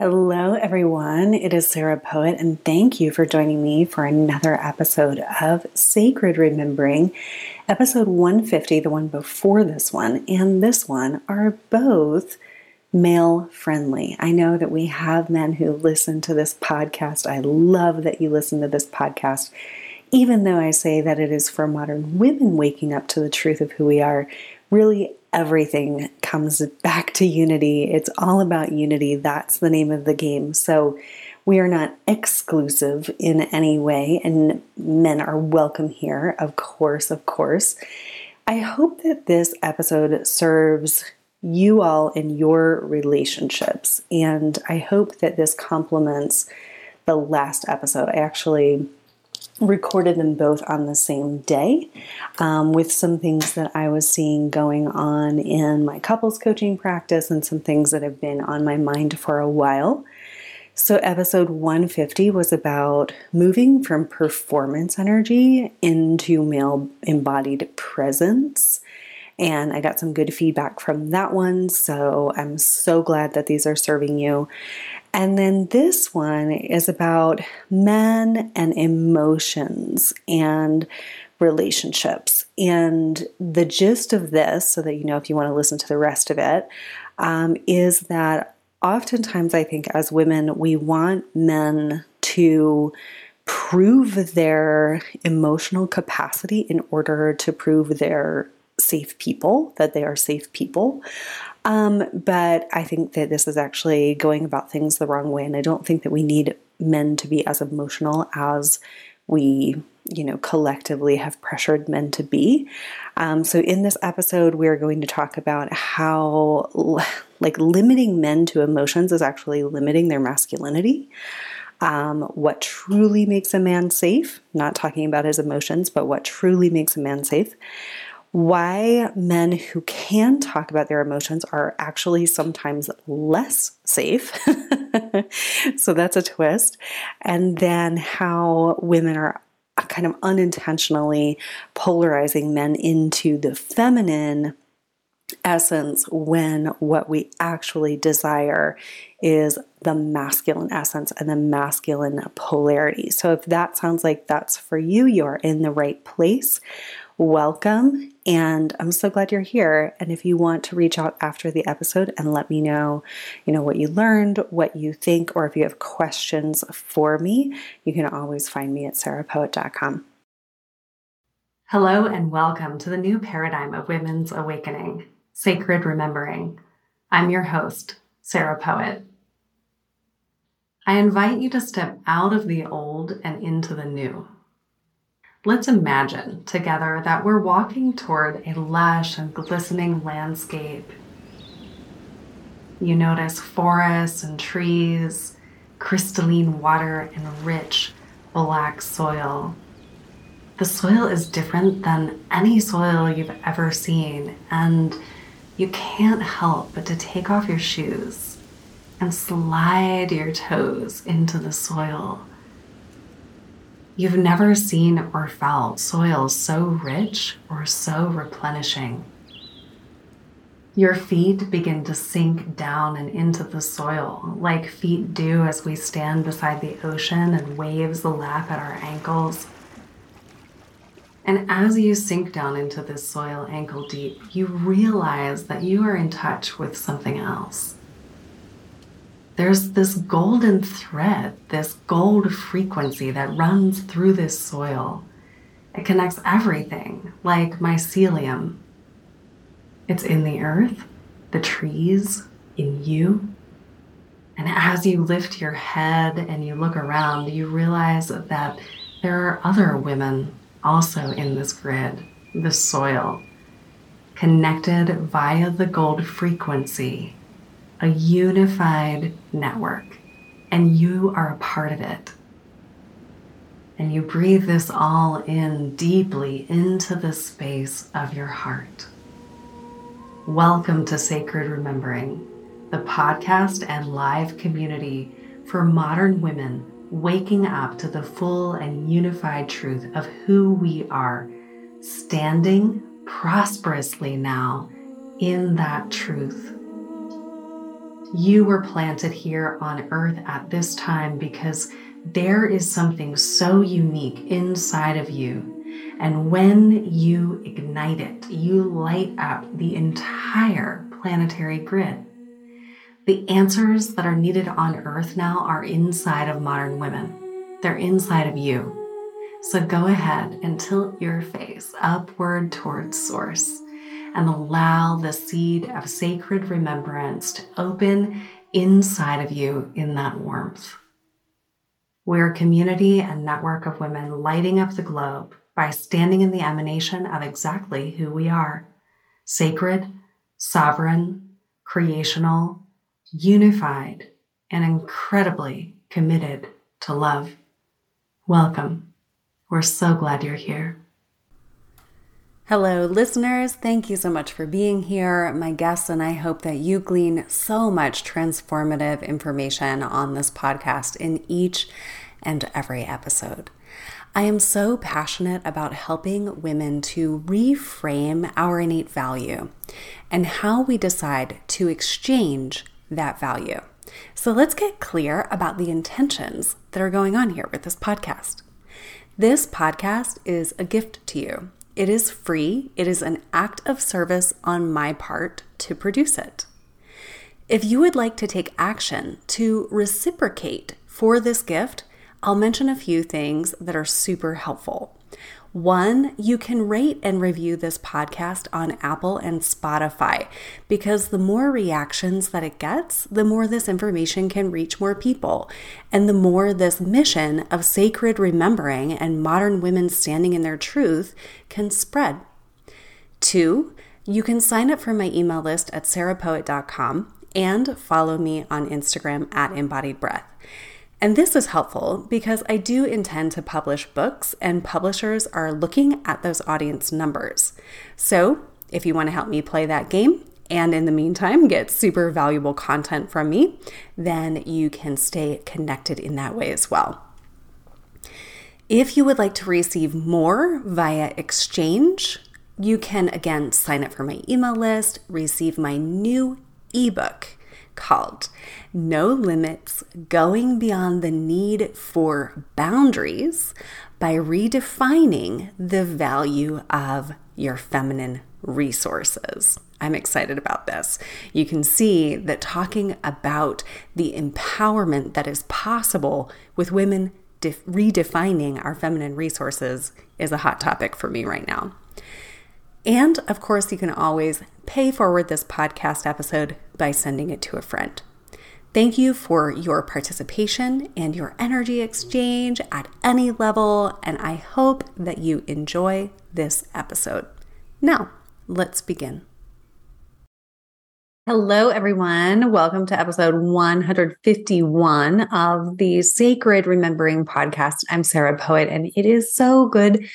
Hello, everyone. It is Sarah Poet, and thank you for joining me for another episode of Sacred Remembering. Episode 150, the one before this one, and this one are both male friendly. I know that we have men who listen to this podcast. I love that you listen to this podcast. Even though I say that it is for modern women waking up to the truth of who we are, really everything comes back to unity. It's all about unity. That's the name of the game. So we are not exclusive in any way, and men are welcome here, of course, of course. I hope that this episode serves you all in your relationships, and I hope that this complements the last episode. I actually recorded them both on the same day um, with some things that I was seeing going on in my couples coaching practice and some things that have been on my mind for a while. So, episode 150 was about moving from performance energy into male embodied presence. And I got some good feedback from that one. So, I'm so glad that these are serving you. And then this one is about men and emotions and relationships. And the gist of this, so that you know if you want to listen to the rest of it, um, is that oftentimes I think as women, we want men to prove their emotional capacity in order to prove they're safe people, that they are safe people. Um, but I think that this is actually going about things the wrong way. And I don't think that we need men to be as emotional as we, you know, collectively have pressured men to be. Um, so in this episode, we are going to talk about how, like, limiting men to emotions is actually limiting their masculinity. Um, what truly makes a man safe, not talking about his emotions, but what truly makes a man safe why men who can talk about their emotions are actually sometimes less safe. so that's a twist. And then how women are kind of unintentionally polarizing men into the feminine essence when what we actually desire is the masculine essence and the masculine polarity. So if that sounds like that's for you, you're in the right place welcome. And I'm so glad you're here. And if you want to reach out after the episode and let me know, you know, what you learned, what you think, or if you have questions for me, you can always find me at sarahpoet.com. Hello, and welcome to the new paradigm of women's awakening, sacred remembering. I'm your host, Sarah Poet. I invite you to step out of the old and into the new. Let's imagine together that we're walking toward a lush and glistening landscape. You notice forests and trees, crystalline water, and rich black soil. The soil is different than any soil you've ever seen, and you can't help but to take off your shoes and slide your toes into the soil You've never seen or felt soil so rich or so replenishing. Your feet begin to sink down and into the soil, like feet do as we stand beside the ocean and waves lap at our ankles. And as you sink down into this soil ankle deep, you realize that you are in touch with something else there's this golden thread, this gold frequency that runs through this soil. It connects everything, like mycelium. It's in the earth, the trees, in you. And as you lift your head and you look around, you realize that there are other women also in this grid, this soil, connected via the gold frequency a unified network, and you are a part of it. And you breathe this all in deeply into the space of your heart. Welcome to Sacred Remembering, the podcast and live community for modern women waking up to the full and unified truth of who we are, standing prosperously now in that truth. You were planted here on earth at this time because there is something so unique inside of you. And when you ignite it, you light up the entire planetary grid. The answers that are needed on earth now are inside of modern women. They're inside of you. So go ahead and tilt your face upward towards Source and allow the seed of sacred remembrance to open inside of you in that warmth. We're a community and network of women lighting up the globe by standing in the emanation of exactly who we are sacred, sovereign, creational, unified, and incredibly committed to love. Welcome. We're so glad you're here. Hello, listeners. Thank you so much for being here. My guests and I hope that you glean so much transformative information on this podcast in each and every episode. I am so passionate about helping women to reframe our innate value and how we decide to exchange that value. So let's get clear about the intentions that are going on here with this podcast. This podcast is a gift to you. It is free, it is an act of service on my part to produce it. If you would like to take action to reciprocate for this gift, I'll mention a few things that are super helpful. One, you can rate and review this podcast on Apple and Spotify because the more reactions that it gets, the more this information can reach more people. And the more this mission of sacred remembering and modern women standing in their truth can spread. Two, you can sign up for my email list at sarahpoet.com and follow me on Instagram at embodied breath. And this is helpful because I do intend to publish books, and publishers are looking at those audience numbers. So, if you want to help me play that game, and in the meantime get super valuable content from me, then you can stay connected in that way as well. If you would like to receive more via exchange, you can again sign up for my email list, receive my new ebook called No Limits Going Beyond the Need for Boundaries by Redefining the Value of Your Feminine Resources. I'm excited about this. You can see that talking about the empowerment that is possible with women def- redefining our feminine resources is a hot topic for me right now. And of course, you can always pay forward this podcast episode by sending it to a friend. Thank you for your participation and your energy exchange at any level, and I hope that you enjoy this episode. Now, let's begin. Hello, everyone. Welcome to episode 151 of the Sacred Remembering podcast. I'm Sarah Poet, and it is so good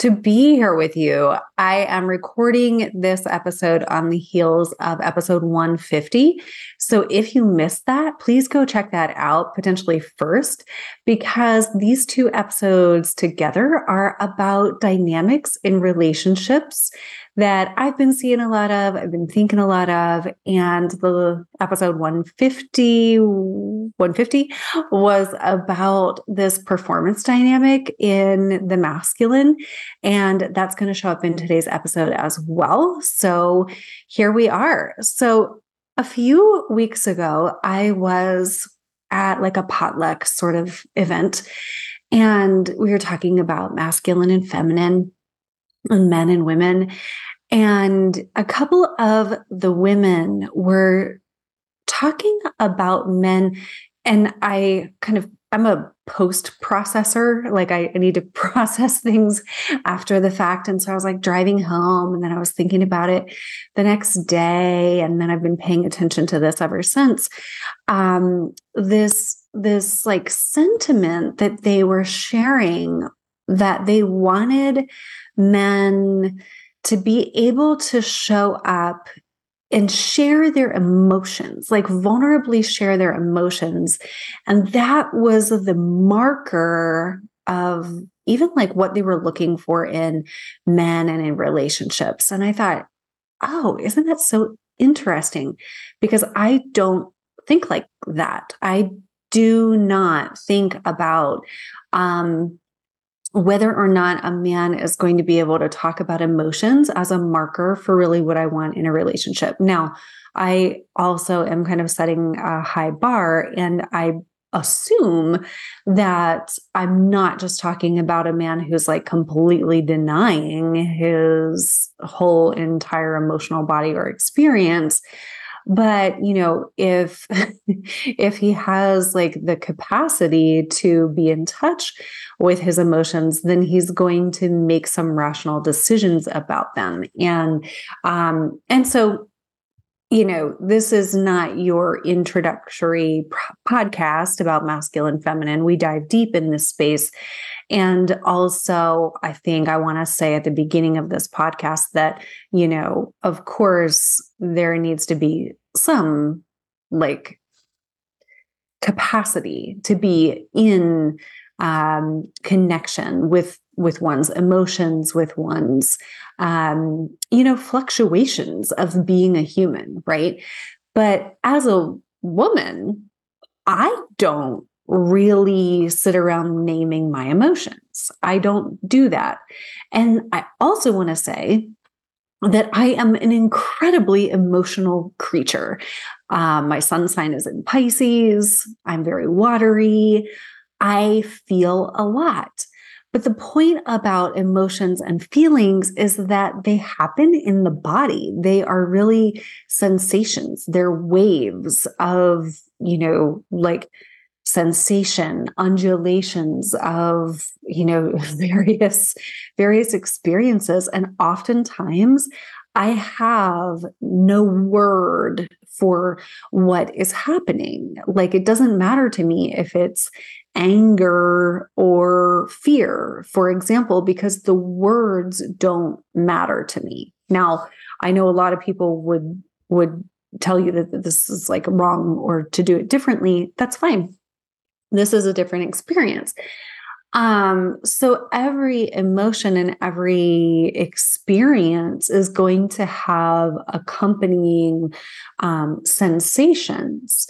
to be here with you. I am recording this episode on the heels of episode 150. So if you missed that, please go check that out potentially first, because these two episodes together are about dynamics in relationships that I've been seeing a lot of, I've been thinking a lot of. And the episode 150, 150 was about this performance dynamic in the masculine. And that's going to show up in today's episode as well. So here we are. So a few weeks ago, I was at like a potluck sort of event. And we were talking about masculine and feminine men and women. And a couple of the women were talking about men. And I kind of, I'm a post processor. Like I, I, need to process things after the fact. And so I was like driving home and then I was thinking about it the next day. And then I've been paying attention to this ever since. Um, this, this like sentiment that they were sharing that they wanted men to be able to show up and share their emotions, like vulnerably share their emotions. And that was the marker of even like what they were looking for in men and in relationships. And I thought, oh, isn't that so interesting? Because I don't think like that. I do not think about um, whether or not a man is going to be able to talk about emotions as a marker for really what I want in a relationship. Now, I also am kind of setting a high bar and I assume that I'm not just talking about a man who's like completely denying his whole entire emotional body or experience but you know if if he has like the capacity to be in touch with his emotions then he's going to make some rational decisions about them and um and so you know, this is not your introductory podcast about masculine feminine. We dive deep in this space. And also, I think I want to say at the beginning of this podcast that, you know, of course, there needs to be some like capacity to be in um, connection with with one's emotions, with one's um, you know fluctuations of being a human, right? But as a woman, I don't really sit around naming my emotions. I don't do that. And I also want to say that I am an incredibly emotional creature. Um, my sun sign is in Pisces. I'm very watery. I feel a lot. But the point about emotions and feelings is that they happen in the body. They are really sensations. They're waves of, you know, like sensation, undulations of, you know, various various experiences and oftentimes I have no word for what is happening. Like it doesn't matter to me if it's anger or fear, for example, because the words don't matter to me. Now, I know a lot of people would would tell you that this is like wrong or to do it differently. That's fine. This is a different experience. Um, so every emotion and every experience is going to have accompanying um, sensations.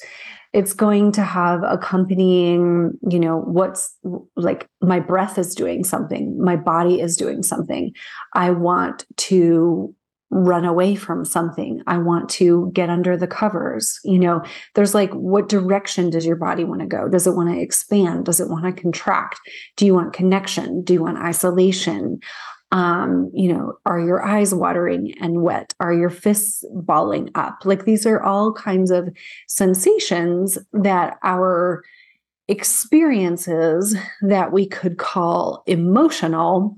It's going to have accompanying, you know, what's like my breath is doing something, my body is doing something. I want to run away from something. I want to get under the covers. You know, there's like, what direction does your body want to go? Does it want to expand? Does it want to contract? Do you want connection? Do you want isolation? Um, you know, are your eyes watering and wet? Are your fists balling up? Like these are all kinds of sensations that our experiences that we could call emotional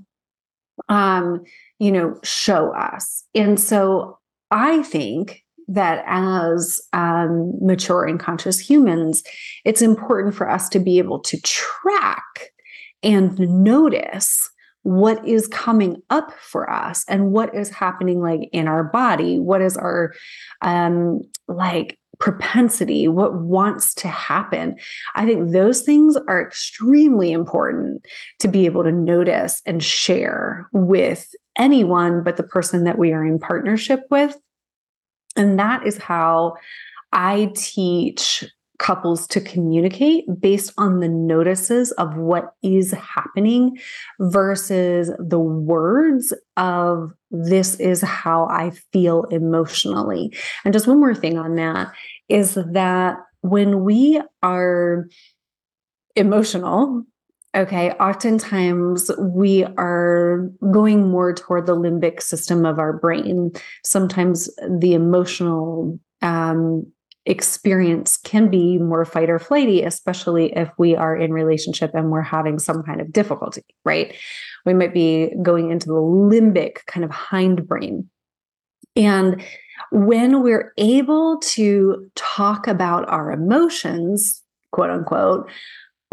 um you know, show us. And so I think that as um, mature and conscious humans, it's important for us to be able to track and notice what is coming up for us and what is happening like in our body what is our um like propensity, what wants to happen. I think those things are extremely important to be able to notice and share with anyone but the person that we are in partnership with. And that is how I teach couples to communicate based on the notices of what is happening versus the words of this is how I feel emotionally. And just one more thing on that is that when we are emotional, okay, oftentimes we are going more toward the limbic system of our brain. Sometimes the emotional um, experience can be more fight or flighty, especially if we are in relationship and we're having some kind of difficulty, right? We might be going into the limbic kind of hindbrain. And when we're able to talk about our emotions, quote unquote,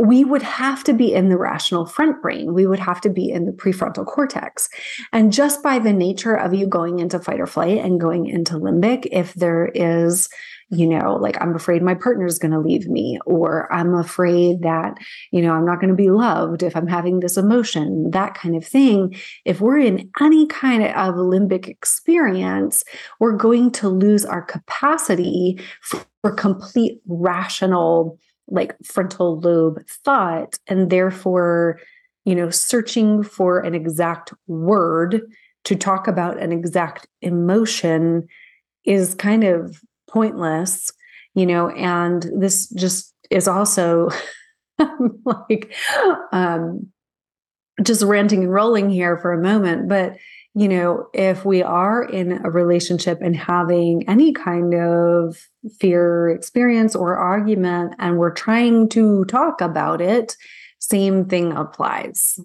we would have to be in the rational front brain. We would have to be in the prefrontal cortex. And just by the nature of you going into fight or flight and going into limbic, if there is you know, like I'm afraid my partner is going to leave me, or I'm afraid that, you know, I'm not going to be loved if I'm having this emotion, that kind of thing. If we're in any kind of limbic experience, we're going to lose our capacity for, complete rational, like frontal lobe thought. And therefore, you know, searching for an exact word to talk about an exact emotion is kind of pointless, you know, and this just is also like um just ranting and rolling here for a moment, but you know, if we are in a relationship and having any kind of fear experience or argument and we're trying to talk about it, same thing applies.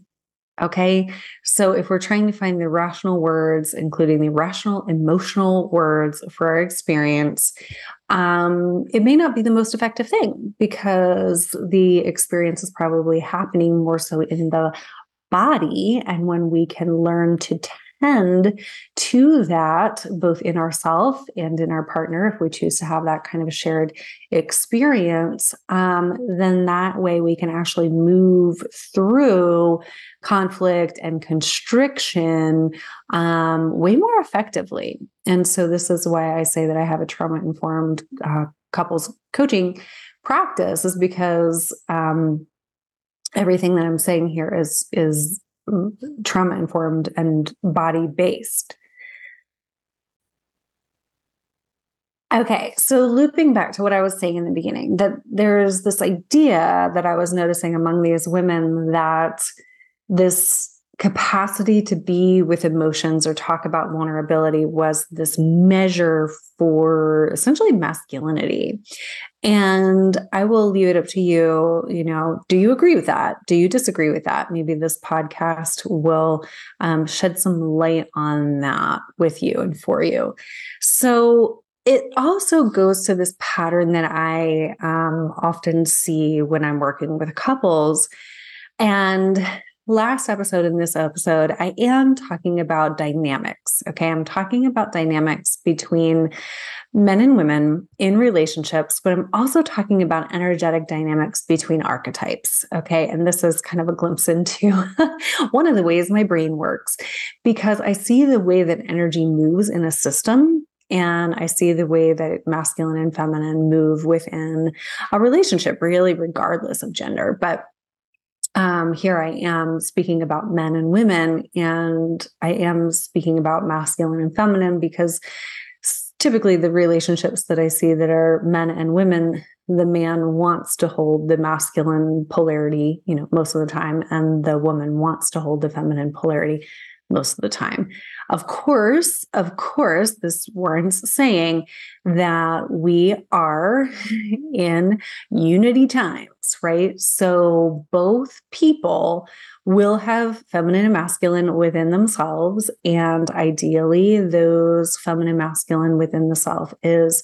Okay. So if we're trying to find the rational words, including the rational emotional words for our experience, um, it may not be the most effective thing because the experience is probably happening more so in the body. And when we can learn to to that both in ourself and in our partner if we choose to have that kind of shared experience um, then that way we can actually move through conflict and constriction um, way more effectively. And so this is why i say that i have a trauma informed uh, couples coaching practice is because um, everything that i'm saying here is is trauma informed and body based. Okay, so looping back to what I was saying in the beginning, that there's this idea that I was noticing among these women that this capacity to be with emotions or talk about vulnerability was this measure for essentially masculinity. And I will leave it up to you. You know, do you agree with that? Do you disagree with that? Maybe this podcast will um, shed some light on that with you and for you. So, it also goes to this pattern that I um, often see when I'm working with couples. And last episode and this episode, I am talking about dynamics. Okay. I'm talking about dynamics between men and women in relationships, but I'm also talking about energetic dynamics between archetypes. Okay. And this is kind of a glimpse into one of the ways my brain works because I see the way that energy moves in a system and I see the way that masculine and feminine move within a relationship, really, regardless of gender. But um, here I am speaking about men and women, and I am speaking about masculine and feminine because typically the relationships that I see that are men and women, the man wants to hold the masculine polarity, you know, most of the time, and the woman wants to hold the feminine polarity most of the time. Of course, of course, this warrants saying that we are in unity right? So both people will have feminine and masculine within themselves. And ideally, those feminine masculine within the self is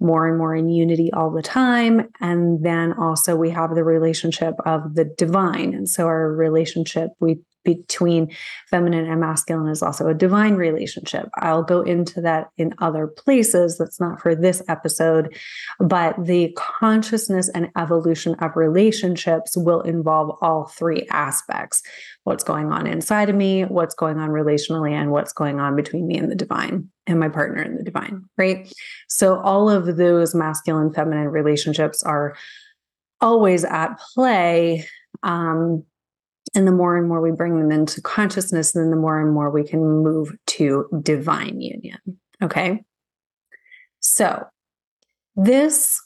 more and more in unity all the time. And then also we have the relationship of the divine. And so our relationship, we between feminine and masculine is also a divine relationship. I'll go into that in other places. That's not for this episode, but the consciousness and evolution of relationships will involve all three aspects what's going on inside of me, what's going on relationally, and what's going on between me and the divine and my partner in the divine, right? So all of those masculine feminine relationships are always at play um, and the more and more we bring them into consciousness, then the more and more we can move to divine union. Okay. So, this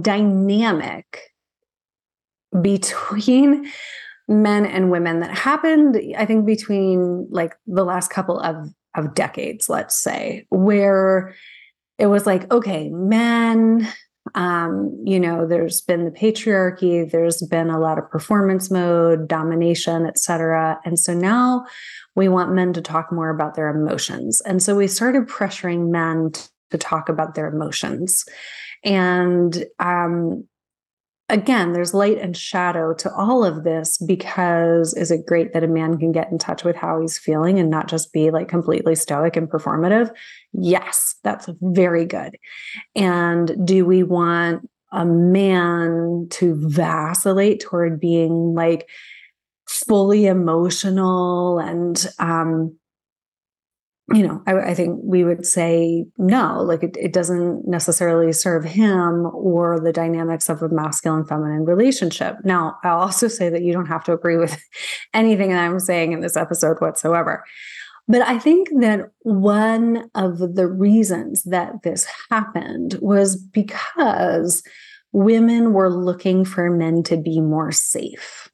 dynamic between men and women that happened, I think, between like the last couple of, of decades, let's say, where it was like, okay, men um, you know, there's been the patriarchy, there's been a lot of performance mode, domination, et cetera. And so now we want men to talk more about their emotions. And so we started pressuring men to talk about their emotions. And um, again, there's light and shadow to all of this because is it great that a man can get in touch with how he's feeling and not just be like completely stoic and performative? Yes, that's very good. And do we want a man to vacillate toward being like fully emotional and um you know, I, I, think we would say no, like it, it, doesn't necessarily serve him or the dynamics of a masculine feminine relationship. Now, I'll also say that you don't have to agree with anything that I'm saying in this episode whatsoever. But I think that one of the reasons that this happened was because women were looking for men to be more safe.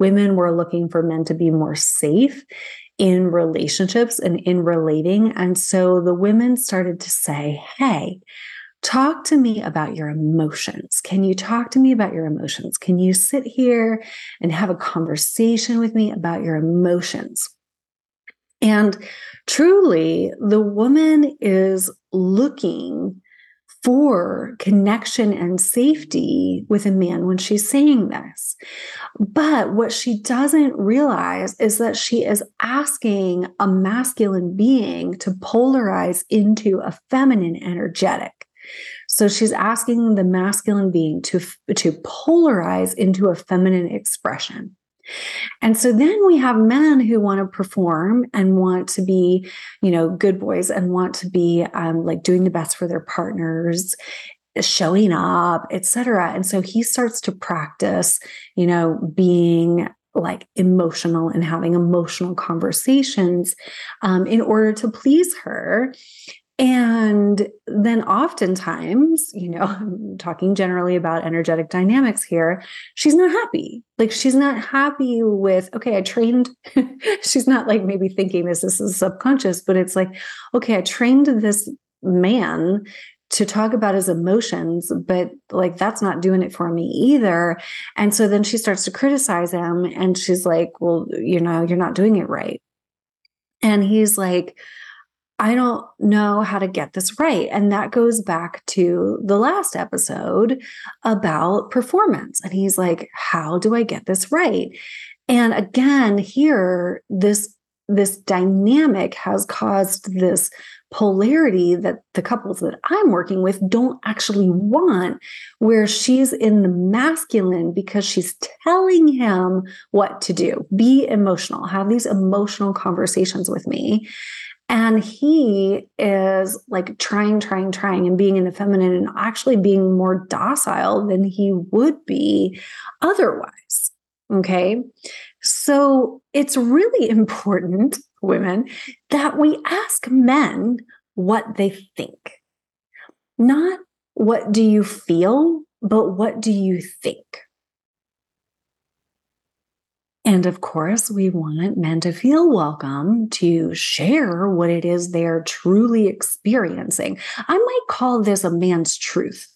Women were looking for men to be more safe in relationships and in relating. And so the women started to say, Hey, talk to me about your emotions. Can you talk to me about your emotions? Can you sit here and have a conversation with me about your emotions? And truly, the woman is looking for connection and safety with a man when she's saying this. But what she doesn't realize is that she is asking a masculine being to polarize into a feminine energetic. So she's asking the masculine being to, to polarize into a feminine expression. And so then we have men who want to perform and want to be, you know, good boys and want to be um, like doing the best for their partners showing up etc and so he starts to practice you know being like emotional and having emotional conversations um, in order to please her and then oftentimes, you know, I'm talking generally about energetic dynamics here, she's not happy. Like she's not happy with, okay, I trained, she's not like maybe thinking this, this is subconscious, but it's like, okay, I trained this man to talk about his emotions, but like that's not doing it for me either. And so then she starts to criticize him and she's like, well, you know, you're not doing it right. And he's like, I don't know how to get this right. And that goes back to the last episode about performance. And he's like, How do I get this right? And again, here, this this dynamic has caused this polarity that the couples that I'm working with don't actually want, where she's in the masculine because she's telling him what to do. Be emotional, have these emotional conversations with me. And he is like trying, trying, trying, and being in the feminine and actually being more docile than he would be otherwise. Okay. So it's really important, women, that we ask men what they think. Not what do you feel, but what do you think? And of course, we want men to feel welcome to share what it is they're truly experiencing. I might call this a man's truth.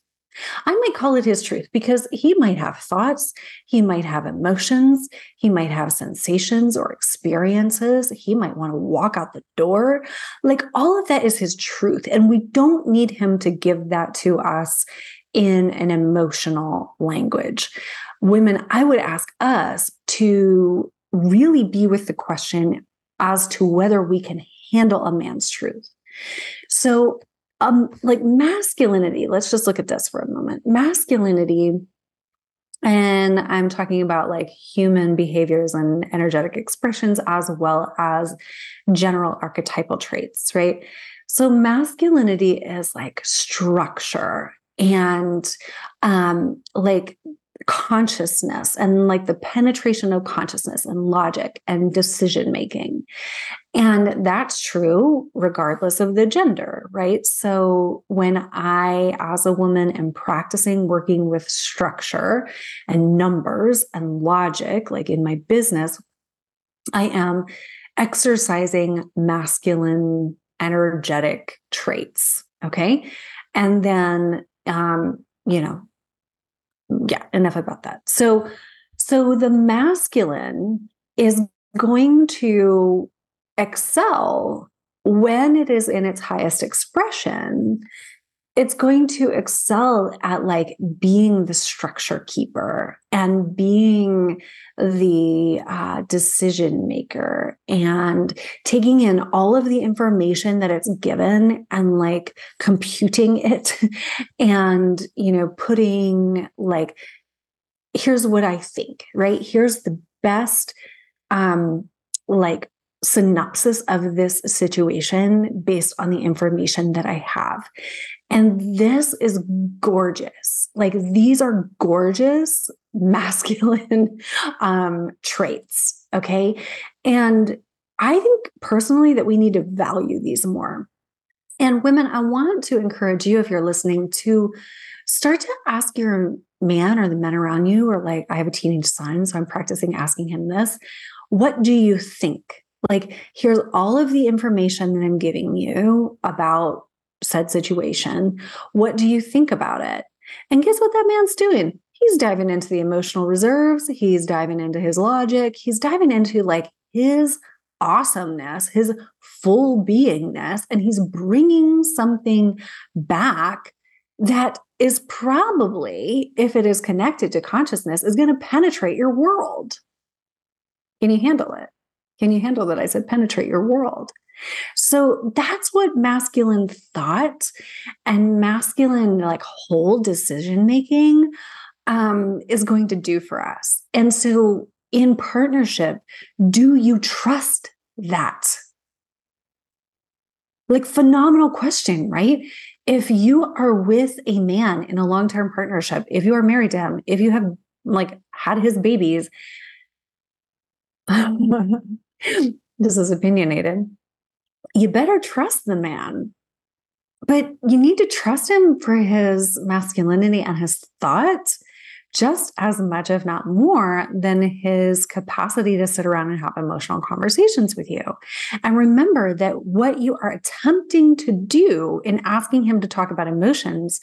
I might call it his truth because he might have thoughts, he might have emotions, he might have sensations or experiences, he might want to walk out the door. Like all of that is his truth. And we don't need him to give that to us in an emotional language women, I would ask us to really be with the question as to whether we can handle a man's truth. So, um, like masculinity, let's just look at this for a moment. Masculinity, and I'm talking about like human behaviors and energetic expressions as well as general archetypal traits, right? So, masculinity is like structure and um, like consciousness and like the penetration of consciousness and logic and decision making. And that's true regardless of the gender, right? So when I, as a woman, am practicing working with structure and numbers and logic, like in my business, I am exercising masculine energetic traits. Okay. And then, um, you know, yeah, enough about that. So, so the masculine is going to excel when it is in its highest expression it's going to excel at like being the structure keeper and being the uh, decision maker and taking in all of the information that it's given and like computing it and you know putting like here's what i think right here's the best um like synopsis of this situation based on the information that I have. And this is gorgeous. Like these are gorgeous masculine um, traits. Okay. And I think personally that we need to value these more. And women, I want to encourage you, if you're listening, to start to ask your man or the men around you, or like I have a teenage son, so I'm practicing asking him this what do you think? Like, here's all of the information that I'm giving you about said situation. What do you think about it? And guess what that man's doing? He's diving into the emotional reserves. He's diving into his logic. He's diving into like his awesomeness, his full beingness, and he's bringing something back that is probably, if it is connected to consciousness, is going to penetrate your world. Can you handle it? Can you handle that? I said, penetrate your world. So that's what masculine thought and masculine, like whole decision making um, is going to do for us. And so in partnership, do you trust that? Like, phenomenal question, right? If you are with a man in a long term partnership, if you are married to him, if you have like had his babies, this is opinionated. You better trust the man, but you need to trust him for his masculinity and his thoughts just as much, if not more, than his capacity to sit around and have emotional conversations with you. And remember that what you are attempting to do in asking him to talk about emotions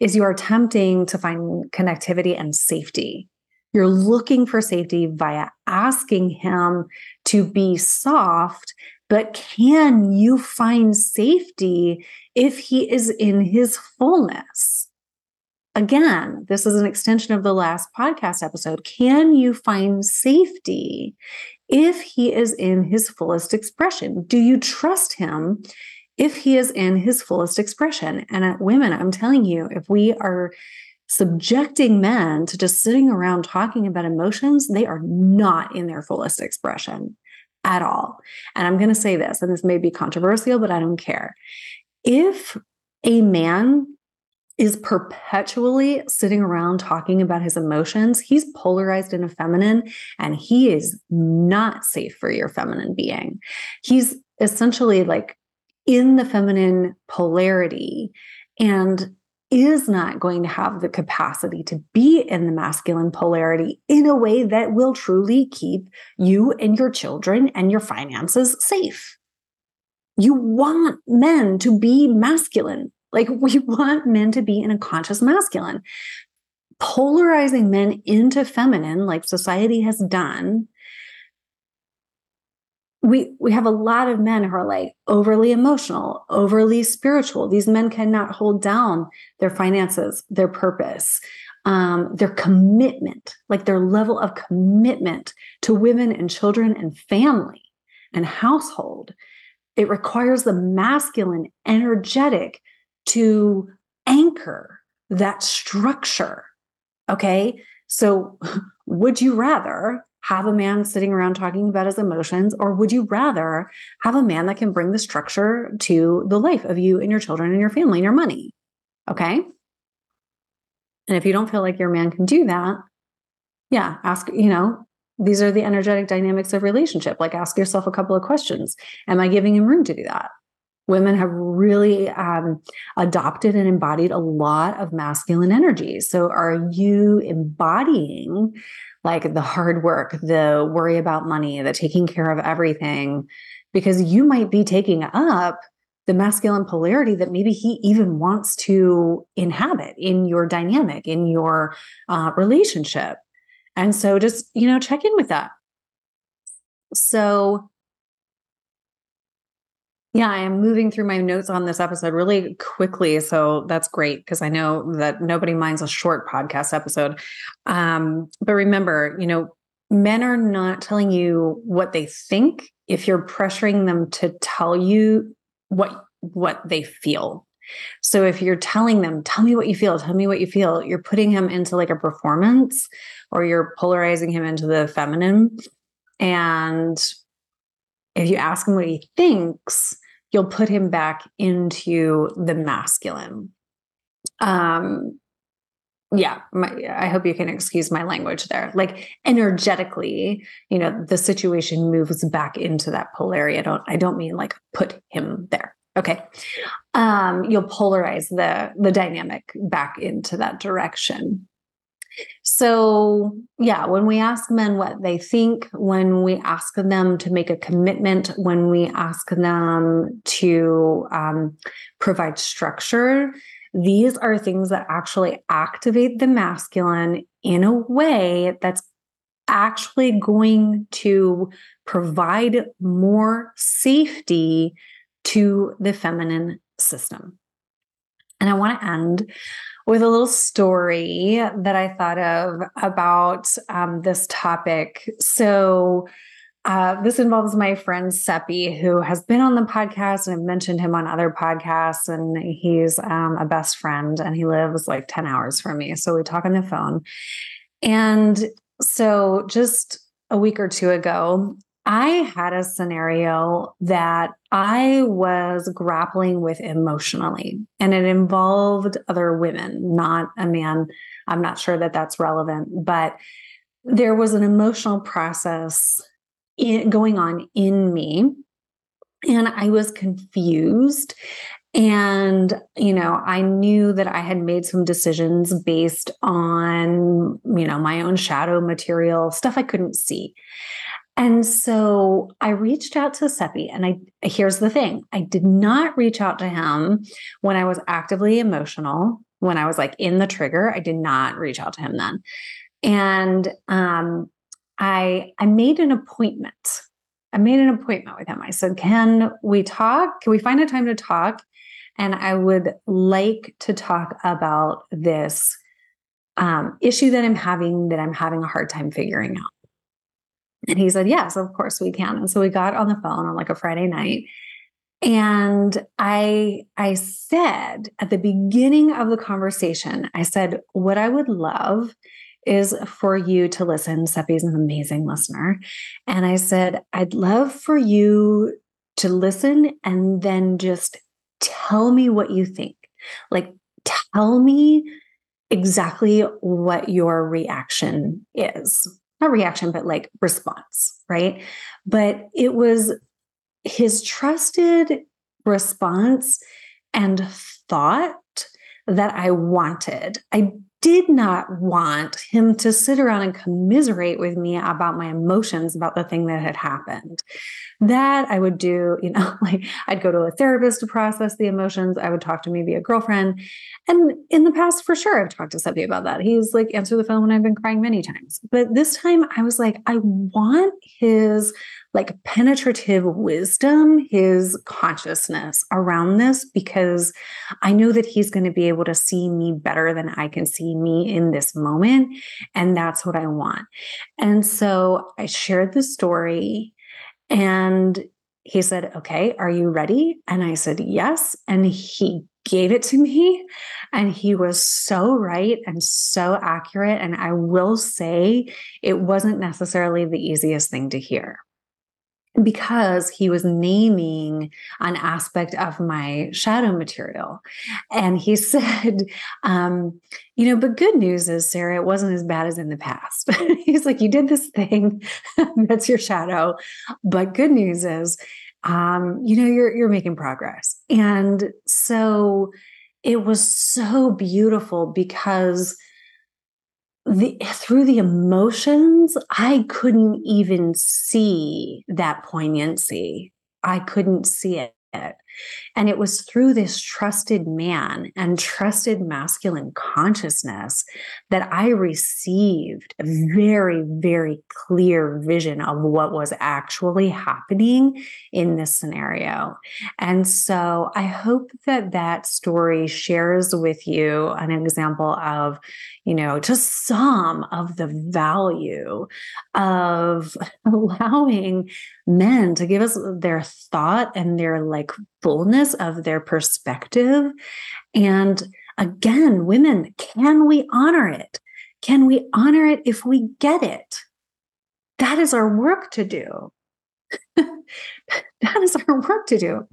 is you are attempting to find connectivity and safety. You're looking for safety via asking him to be soft, but can you find safety if he is in his fullness? Again, this is an extension of the last podcast episode. Can you find safety if he is in his fullest expression? Do you trust him if he is in his fullest expression? And at women, I'm telling you, if we are subjecting men to just sitting around talking about emotions, they are not in their fullest expression at all. And I'm going to say this, and this may be controversial, but I don't care. If a man is perpetually sitting around talking about his emotions, he's polarized and feminine, and he is not safe for your feminine being. He's essentially like in the feminine polarity. And is not going to have the capacity to be in the masculine polarity in a way that will truly keep you and your children and your finances safe. You want men to be masculine. Like we want men to be in a conscious masculine. Polarizing men into feminine, like society has done, we we have a lot of men who are like overly emotional overly spiritual. These men cannot hold down their finances their purpose um, their commitment like their level of commitment to women and children and family and household. It requires the masculine energetic to anchor that structure okay? So would you rather have a man sitting around talking about his emotions, or would you rather have a man that can bring the structure to the life of you and your children and your family and your money? Okay. And if you don't feel like your man can do that, yeah, ask, you know, these are the energetic dynamics of relationship. Like ask yourself a couple of questions. Am I giving him room to do that? Women have really um, adopted and embodied a lot of masculine energy. So, are you embodying like the hard work, the worry about money, the taking care of everything, because you might be taking up the masculine polarity that maybe he even wants to inhabit in your dynamic, in your uh, relationship. And so just, you know, check in with that. So, Yeah, I am moving through my notes on this episode really quickly. So that's great because I know that nobody minds a short podcast episode. Um, but remember, you know, men are not telling you what they think if you're pressuring them to tell you what what they feel. So if you're telling them, tell me what you feel, tell me what you feel, you're putting him into like a performance or you're polarizing him into the feminine. And if you ask him what he thinks, you'll put him back into the masculine. Um, yeah, my, I hope you can excuse my language there. Like energetically, you know, the situation moves back into that polarity. I don't, I don't mean like put him there. Okay. Um, you'll polarize the the dynamic back into that direction. So, yeah, when we ask men what they think, when we ask them to make a commitment, when we ask them to um, provide structure, these are things that actually activate the masculine in a way that's actually going to provide more safety to the feminine system. And I want to end with a little story that I thought of about um, this topic. So, uh, this involves my friend Seppi, who has been on the podcast, and I've mentioned him on other podcasts. And he's um, a best friend, and he lives like 10 hours from me. So we talk on the phone. And so, just a week or two ago, I had a scenario that I was grappling with emotionally, and it involved other women, not a man. I'm not sure that that's relevant, but there was an emotional process in, going on in me, and I was confused. And, you know, I knew that I had made some decisions based on, you know, my own shadow material, stuff I couldn't see. And so I reached out to Seppi, and I here's the thing: I did not reach out to him when I was actively emotional, when I was like in the trigger. I did not reach out to him then, and um, I I made an appointment. I made an appointment with him. I said, "Can we talk? Can we find a time to talk?" And I would like to talk about this um, issue that I'm having that I'm having a hard time figuring out. And he said, Yes, of course we can. And so we got on the phone on like a Friday night. And I I said at the beginning of the conversation, I said, what I would love is for you to listen. Seppi's an amazing listener. And I said, I'd love for you to listen and then just tell me what you think. Like, tell me exactly what your reaction is not reaction, but like response, right? But it was his trusted response and thought that I wanted. I did not want him to sit around and commiserate with me about my emotions about the thing that had happened. That I would do, you know, like I'd go to a therapist to process the emotions. I would talk to maybe a girlfriend. And in the past, for sure, I've talked to Seppi about that. He's like, answer the phone when I've been crying many times. But this time I was like, I want his like penetrative wisdom, his consciousness around this, because I know that he's going to be able to see me better than I can see me in this moment. And that's what I want. And so I shared the story and he said, Okay, are you ready? And I said, Yes. And he gave it to me. And he was so right and so accurate. And I will say it wasn't necessarily the easiest thing to hear because he was naming an aspect of my shadow material. And he said, um, you know, but good news is, Sarah, it wasn't as bad as in the past. He's like, you did this thing, that's your shadow. But good news is, um, you know, you're you're making progress. And so it was so beautiful because the through the emotions i couldn't even see that poignancy. I couldn't see it And it was through this trusted man and trusted masculine consciousness that I received a very, very clear vision of what was actually happening in this scenario. And so I hope that that story shares with you an example of, you know, just some of the value of allowing men to give us their thought and their like fullness of their perspective. And again, women, can we honor it? Can we honor it if we get it? That is our work to do. that is our work to do.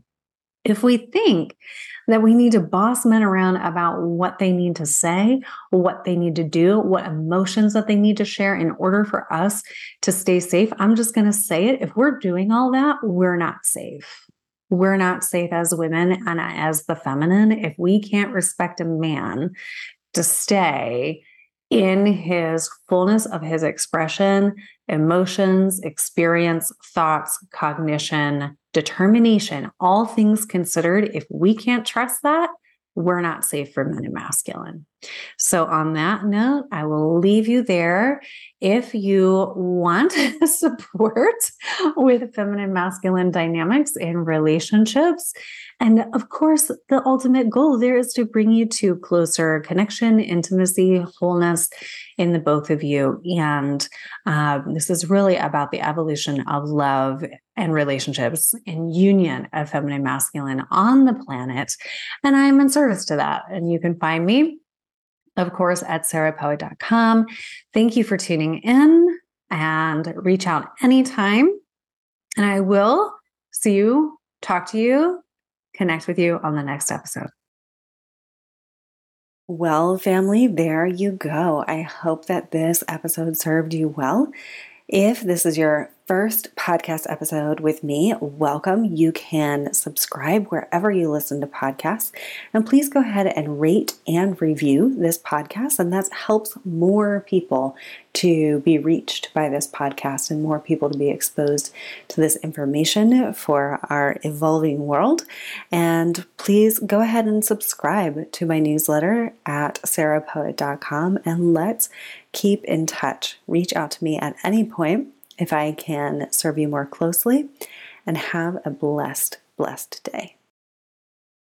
If we think that we need to boss men around about what they need to say, what they need to do, what emotions that they need to share in order for us to stay safe. I'm just going to say it. If we're doing all that, we're not safe. We're not safe as women and as the feminine if we can't respect a man to stay in his fullness of his expression, emotions, experience, thoughts, cognition, determination, all things considered, if we can't trust that, we're not safe for men and masculine. So, on that note, I will leave you there. If you want support with feminine masculine dynamics in relationships, and of course, the ultimate goal there is to bring you to closer connection, intimacy, wholeness in the both of you. And um, this is really about the evolution of love and relationships and union of feminine masculine on the planet. And I'm in service to that. And you can find me, of course, at sarahpoet.com. Thank you for tuning in and reach out anytime. And I will see you, talk to you, connect with you on the next episode. Well, family, there you go. I hope that this episode served you well. If this is your first podcast episode with me, welcome. You can subscribe wherever you listen to podcasts. And please go ahead and rate and review this podcast. And that helps more people to be reached by this podcast and more people to be exposed to this information for our evolving world. And please go ahead and subscribe to my newsletter at sarahpoet.com and let's keep in touch. Reach out to me at any point if I can serve you more closely, and have a blessed, blessed day.